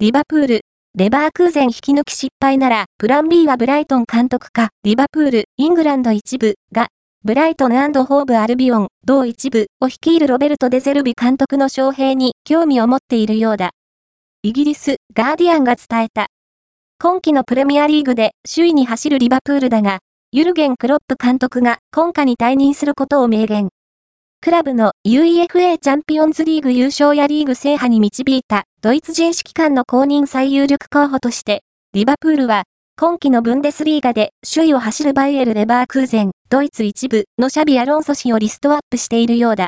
リバプール、レバークーゼン引き抜き失敗なら、プラン B はブライトン監督か、リバプール、イングランド一部が、ブライトンホーブアルビオン、同一部を率いるロベルト・デゼルビ監督の招聘に興味を持っているようだ。イギリス、ガーディアンが伝えた。今季のプレミアリーグで首位に走るリバプールだが、ユルゲン・クロップ監督が今夏に退任することを明言。クラブの UEFA チャンピオンズリーグ優勝やリーグ制覇に導いたドイツ人指揮官の公認最有力候補として、リバプールは今季のブンデスリーガで首位を走るバイエル・レバークーゼン、ドイツ一部のシャビ・アロンソ氏をリストアップしているようだ。